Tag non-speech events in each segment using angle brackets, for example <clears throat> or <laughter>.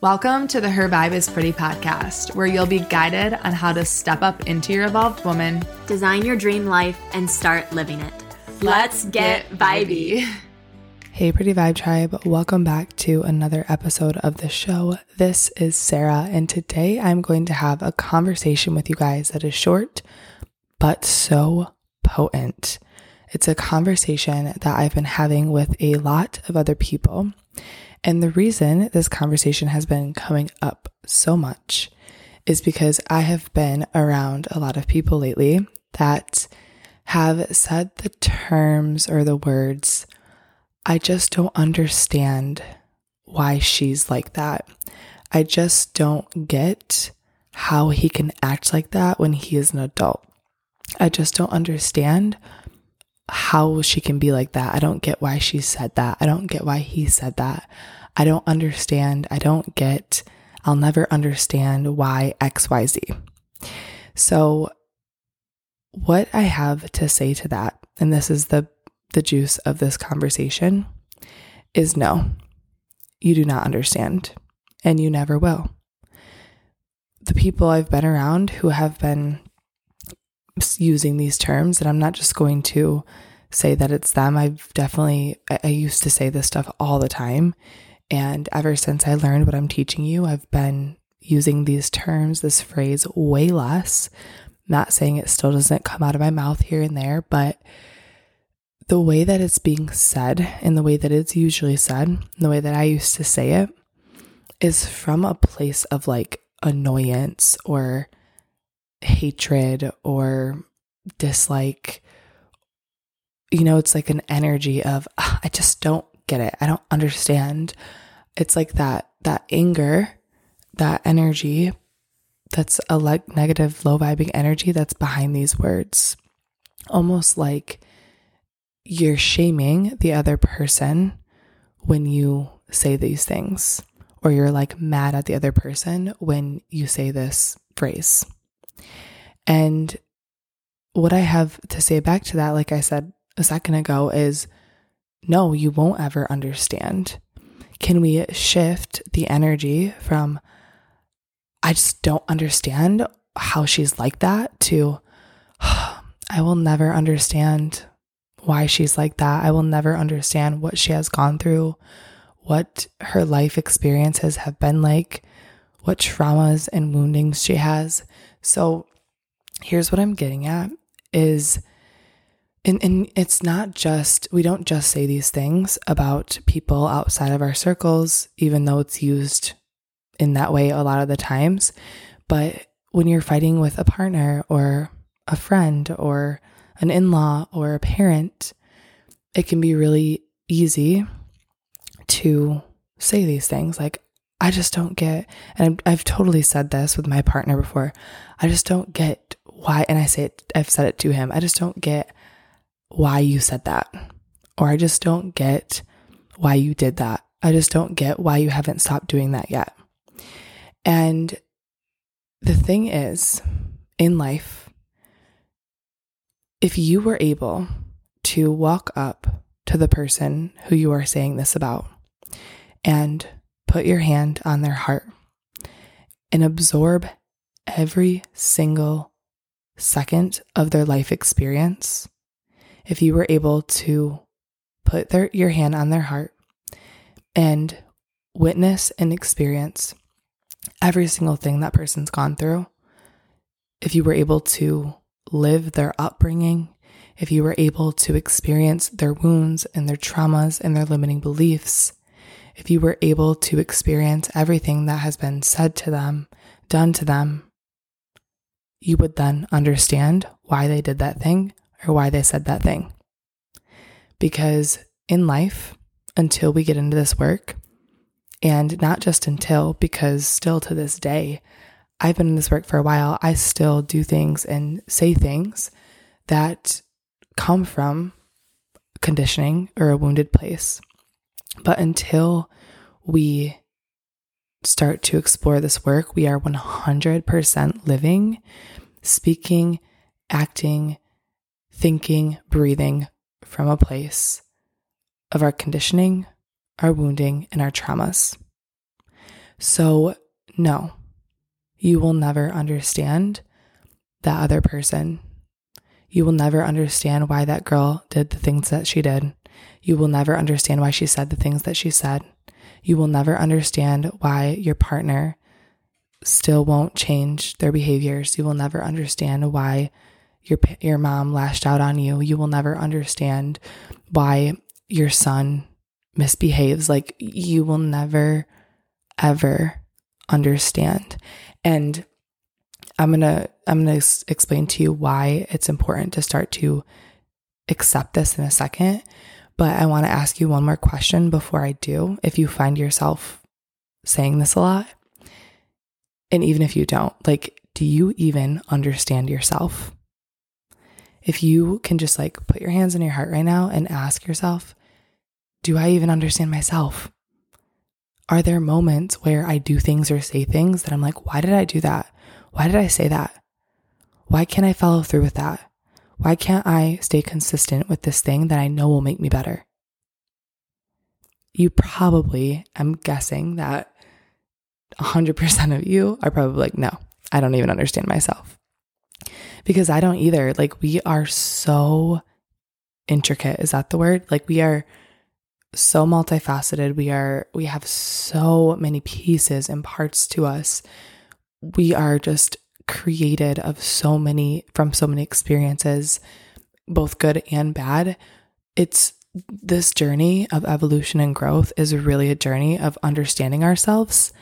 Welcome to the Her Vibe is Pretty podcast, where you'll be guided on how to step up into your evolved woman, design your dream life, and start living it. Let's get vibey. Hey, Pretty Vibe Tribe. Welcome back to another episode of the show. This is Sarah, and today I'm going to have a conversation with you guys that is short, but so potent. It's a conversation that I've been having with a lot of other people. And the reason this conversation has been coming up so much is because I have been around a lot of people lately that have said the terms or the words, I just don't understand why she's like that. I just don't get how he can act like that when he is an adult. I just don't understand how she can be like that. I don't get why she said that. I don't get why he said that. I don't understand. I don't get, I'll never understand why XYZ. So, what I have to say to that, and this is the, the juice of this conversation, is no, you do not understand, and you never will. The people I've been around who have been using these terms, and I'm not just going to say that it's them. I've definitely, I used to say this stuff all the time. And ever since I learned what I'm teaching you, I've been using these terms, this phrase way less. Not saying it still doesn't come out of my mouth here and there, but the way that it's being said and the way that it's usually said, the way that I used to say it, is from a place of like annoyance or hatred or dislike. You know, it's like an energy of, ah, I just don't get it. I don't understand. It's like that, that anger, that energy that's a le- negative, low vibing energy that's behind these words. Almost like you're shaming the other person when you say these things, or you're like mad at the other person when you say this phrase. And what I have to say back to that, like I said a second ago, is no, you won't ever understand. Can we shift the energy from, I just don't understand how she's like that, to, I will never understand why she's like that. I will never understand what she has gone through, what her life experiences have been like, what traumas and woundings she has. So here's what I'm getting at is and, and it's not just we don't just say these things about people outside of our circles even though it's used in that way a lot of the times but when you're fighting with a partner or a friend or an in-law or a parent it can be really easy to say these things like I just don't get, and I've, totally said this with my partner before. I just don't get why, and I say it, I've said it to him. I just don't get why you said that. Or I just don't get why you did that. I just don't get why you haven't stopped doing that yet. And the thing is, in life, if you were able to walk up to the person who you are saying this about and put your hand on their heart and absorb every single second of their life experience, if you were able to put their, your hand on their heart and witness and experience every single thing that person's gone through, if you were able to live their upbringing, if you were able to experience their wounds and their traumas and their limiting beliefs, if you were able to experience everything that has been said to them, done to them, you would then understand why they did that thing or why they said that thing. Because in life, until we get into this work, and not just until, because still to this day, I've been in this work for a while, I still do things and say things that come from conditioning or a wounded place. But until we start to explore this work, we are 100% living, speaking, acting, thinking, breathing from a place of our conditioning, our wounding, and our traumas. So, no, you will never understand that other person. You will never understand why that girl did the things that she did. You will never understand why she said the things that she said. You will never understand why your partner still won't change their behaviors. You will never understand why your your mom lashed out on you. You will never understand why your son misbehaves. Like you will never ever understand. And I'm going to I'm going to explain to you why it's important to start to accept this in a second. But I want to ask you one more question before I do. If you find yourself saying this a lot, and even if you don't, like, do you even understand yourself? If you can just like put your hands in your heart right now and ask yourself, do I even understand myself? Are there moments where I do things or say things that I'm like, why did I do that? Why did I say that? Why can't I follow through with that? Why can't I stay consistent with this thing that I know will make me better? You probably, I'm guessing that 100% of you are probably like, no, I don't even understand myself. Because I don't either. Like, we are so intricate. Is that the word? Like, we are so multifaceted. We are, we have so many pieces and parts to us. We are just created of so many, from so many experiences, both good and bad. It's this journey of evolution and growth is really a journey of understanding ourselves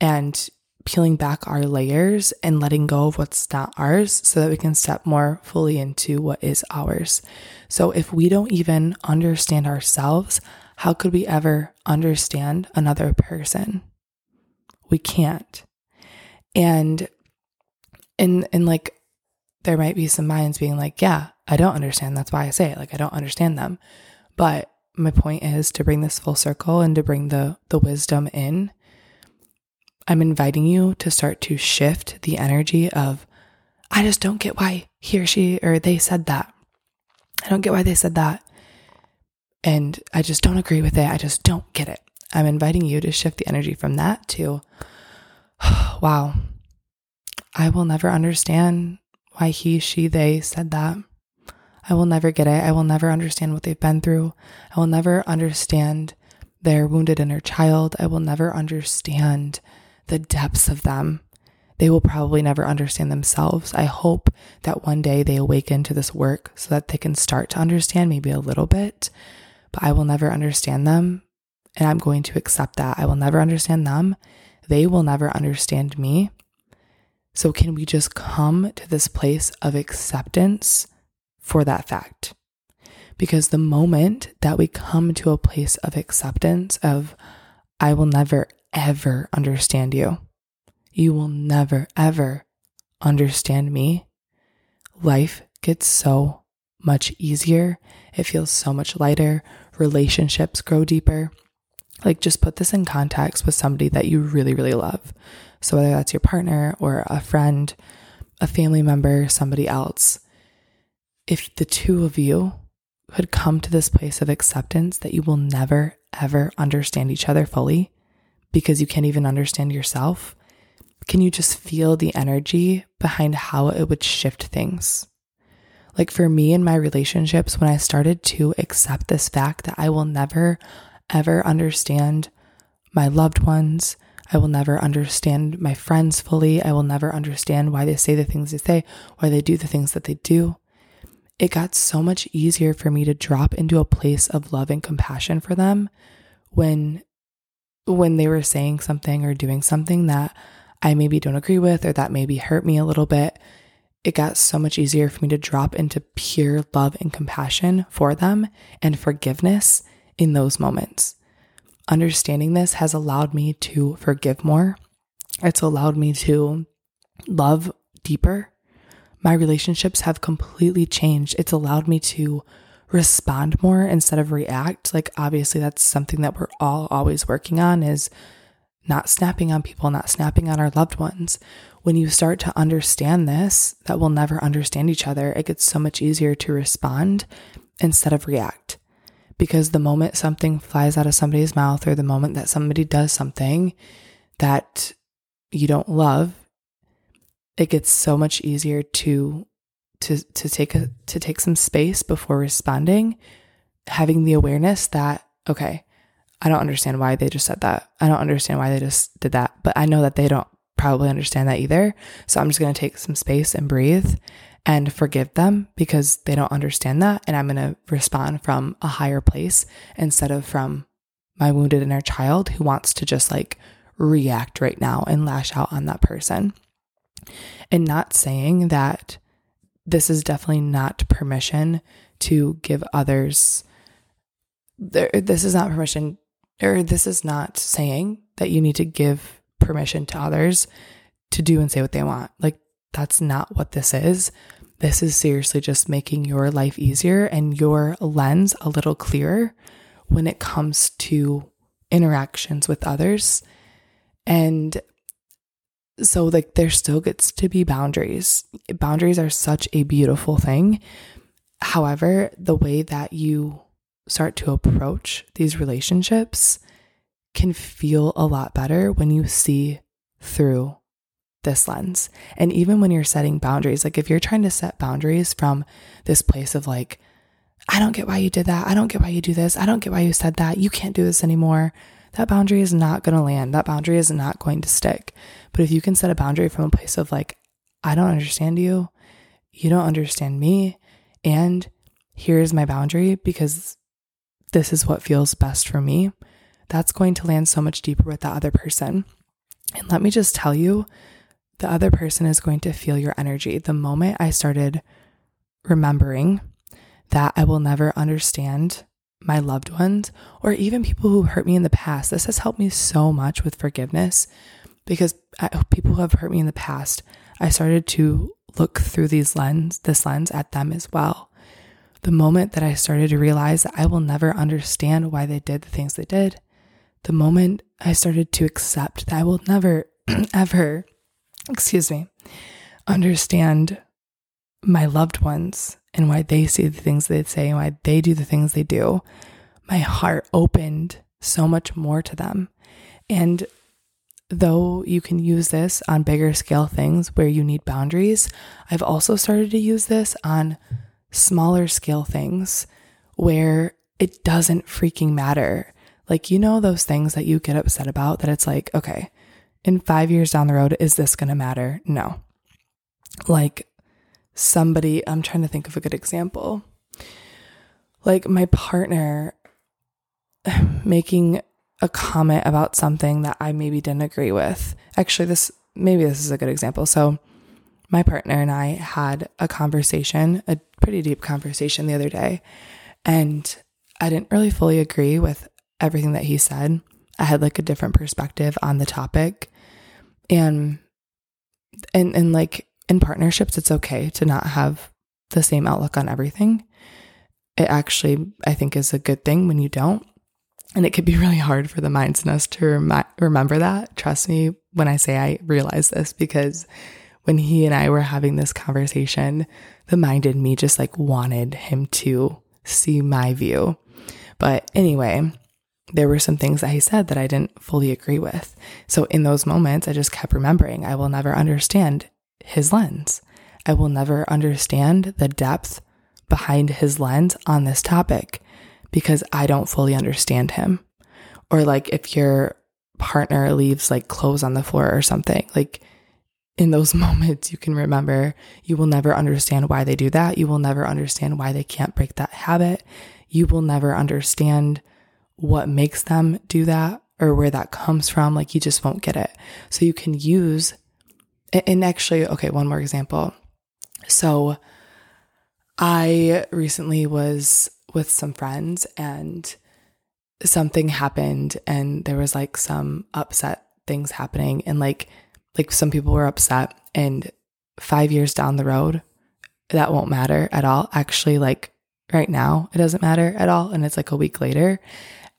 and peeling back our layers and letting go of what's not ours so that we can step more fully into what is ours. So if we don't even understand ourselves, how could we ever understand another person? We can't. And in in like there might be some minds being like, yeah, I don't understand. That's why I say it. Like I don't understand them. But my point is to bring this full circle and to bring the the wisdom in I'm inviting you to start to shift the energy of, I just don't get why he or she or they said that. I don't get why they said that. And I just don't agree with it. I just don't get it. I'm inviting you to shift the energy from that to, <sighs> wow, I will never understand why he, she, they said that. I will never get it. I will never understand what they've been through. I will never understand their wounded inner child. I will never understand the depths of them. They will probably never understand themselves. I hope that one day they awaken to this work so that they can start to understand maybe a little bit, but I will never understand them. And I'm going to accept that. I will never understand them. They will never understand me. So, can we just come to this place of acceptance for that fact? Because the moment that we come to a place of acceptance of, I will never ever understand you. You will never, ever understand me. Life gets so much easier. It feels so much lighter. Relationships grow deeper. Like, just put this in context with somebody that you really, really love. So, whether that's your partner or a friend, a family member, somebody else, if the two of you could come to this place of acceptance that you will never, ever understand each other fully, because you can't even understand yourself, can you just feel the energy behind how it would shift things? Like for me in my relationships, when I started to accept this fact that I will never, ever understand my loved ones, I will never understand my friends fully, I will never understand why they say the things they say, why they do the things that they do. It got so much easier for me to drop into a place of love and compassion for them when when they were saying something or doing something that I maybe don't agree with or that maybe hurt me a little bit, it got so much easier for me to drop into pure love and compassion for them and forgiveness in those moments. Understanding this has allowed me to forgive more. It's allowed me to love deeper. My relationships have completely changed. It's allowed me to respond more instead of react. Like, obviously, that's something that we're all always working on is not snapping on people, not snapping on our loved ones. When you start to understand this, that we'll never understand each other, it gets so much easier to respond instead of react. Because the moment something flies out of somebody's mouth or the moment that somebody does something, that you don't love, it gets so much easier to to to take a to take some space before responding, having the awareness that okay, I don't understand why they just said that. I don't understand why they just did that, but I know that they don't probably understand that either. So I'm just going to take some space and breathe and forgive them because they don't understand that and I'm going to respond from a higher place instead of from my wounded inner child who wants to just like react right now and lash out on that person. And not saying that this is definitely not permission to give others this is not permission or this is not saying that you need to give permission to others to do and say what they want. Like that's not what this is. This is seriously just making your life easier and your lens a little clearer when it comes to interactions with others. And so, like, there still gets to be boundaries. Boundaries are such a beautiful thing. However, the way that you start to approach these relationships can feel a lot better when you see through this lens. And even when you're setting boundaries, like if you're trying to set boundaries from this place of like, I don't get why you did that. I don't get why you do this. I don't get why you said that. You can't do this anymore. That boundary is not going to land. That boundary is not going to stick. But if you can set a boundary from a place of like, I don't understand you, you don't understand me, and here's my boundary because this is what feels best for me, that's going to land so much deeper with that other person. And let me just tell you, the other person is going to feel your energy. The moment I started remembering that I will never understand my loved ones or even people who hurt me in the past, this has helped me so much with forgiveness because I, people who have hurt me in the past, I started to look through these lens, this lens at them as well. The moment that I started to realize that I will never understand why they did the things they did, the moment I started to accept that I will never, <clears throat> ever excuse me, understand my loved ones and why they see the things they say and why they do the things they do, my heart opened so much more to them. And though you can use this on bigger scale things where you need boundaries, I've also started to use this on smaller scale things where it doesn't freaking matter. Like, you know, those things that you get upset about that it's like, okay, in five years down the road, is this going to matter? No. Like somebody, I'm trying to think of a good example. Like my partner <sighs> making a comment about something that I maybe didn't agree with. Actually, this maybe this is a good example. So, my partner and I had a conversation, a pretty deep conversation the other day, and I didn't really fully agree with everything that he said. I had like a different perspective on the topic. And and and like in partnerships it's okay to not have the same outlook on everything. It actually I think is a good thing when you don't. And it could be <laughs> really hard for the minds in us to rem- remember that. Trust me when I say I realize this because when he and I were having this conversation, the mind in me just like wanted him to see my view. But anyway, there were some things that he said that I didn't fully agree with. So in those moments, I just kept remembering I will never understand his lens. I will never understand the depth behind his lens on this topic because I don't fully understand him. Or like if your partner leaves like clothes on the floor or something, like in those <laughs> moments, you can remember you will never understand why they do that. You will never understand why they can't break that habit. You will never understand what makes them do that or where that comes from. Like you just won't get it. So you can use, and actually, okay, one more example. So I recently was with some friends and something happened and there was like some upset things happening and like like some people were upset and 5 years down the road that won't matter at all actually like right now it doesn't matter at all and it's like a week later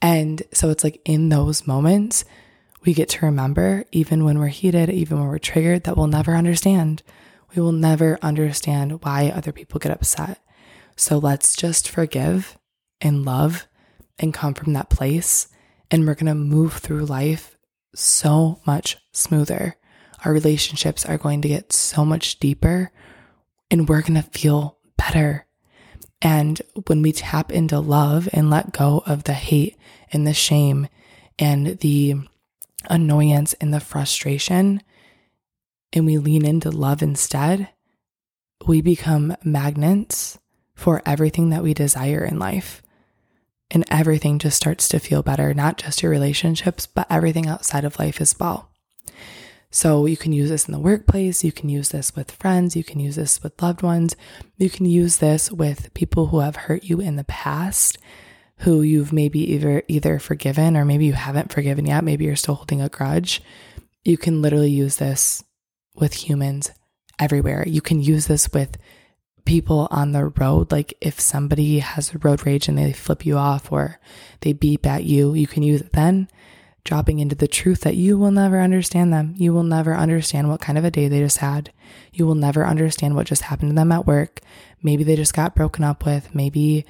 and so it's like in those moments, we get to remember, even when we're heated, even when we're triggered, that we'll never understand. We will never understand why other people get upset. So let's just forgive and love and come from that place. And we're going to move through life so much smoother. Our relationships are going to get so much deeper and we're going to feel better. And when we tap into love and let go of the hate and the shame and the annoyance and the frustration, and we lean into love instead, we become magnets for everything that we desire in life. And everything just starts to feel better, not just your relationships, but everything outside of life as well. So you can use this in the workplace, you can use this with friends, you can use this with loved ones, you can use this with people who have hurt you in the past, who you've maybe either either forgiven or maybe you haven't forgiven yet, maybe you're still holding a grudge. You can literally use this with humans everywhere. You can use this with people on the road. Like if somebody has road rage and they flip you off or they beep at you, you can use it then, dropping into the truth that you will never understand them. You will never understand what kind of a day they just had. You will never understand what just happened to them at work. Maybe they just got broken up with. Maybe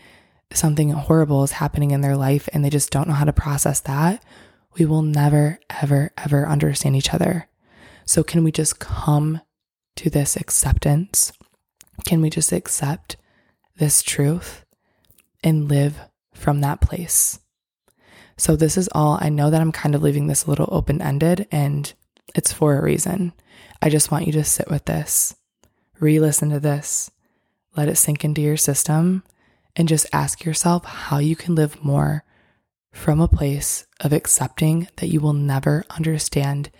something horrible is happening in their life and they just don't know how to process that. We will never, ever, ever understand each other. So, can we just come to this acceptance? Can we just accept this truth and live from that place? So, this is all. I know that I'm kind of leaving this a little open ended and it's for a reason. I just want you to sit with this, re listen to this, let it sink into your system, and just ask yourself how you can live more from a place of accepting that you will never understand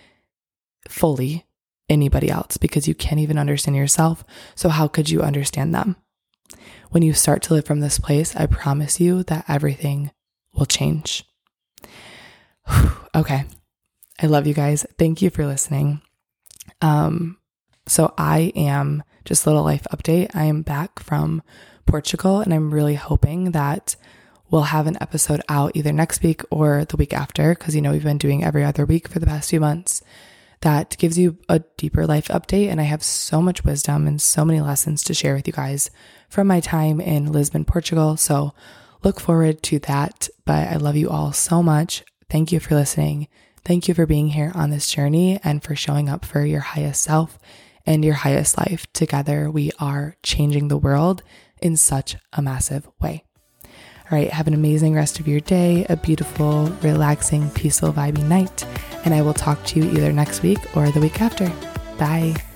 fully anybody else because you can't even understand yourself. So, how could you understand them? When you start to live from this place, I promise you that everything will change. <sighs> okay. I love you guys. Thank you for listening. Um, so I am just a little life update. I am back from Portugal and I'm really hoping that we'll have an episode out either next week or the week after because you know we've been doing every other week for the past few months that gives you a deeper life update. And I have so much wisdom and so many lessons to share with you guys from my time in Lisbon, Portugal. So look forward to that. But I love you all so much. Thank you for listening. Thank you for being here on this journey and for showing up for your highest self and your highest life. Together, we are changing the world in such a massive way. All right, have an amazing rest of your day, a beautiful, relaxing, peaceful, vibing night, and I will talk to you either next week or the week after. Bye.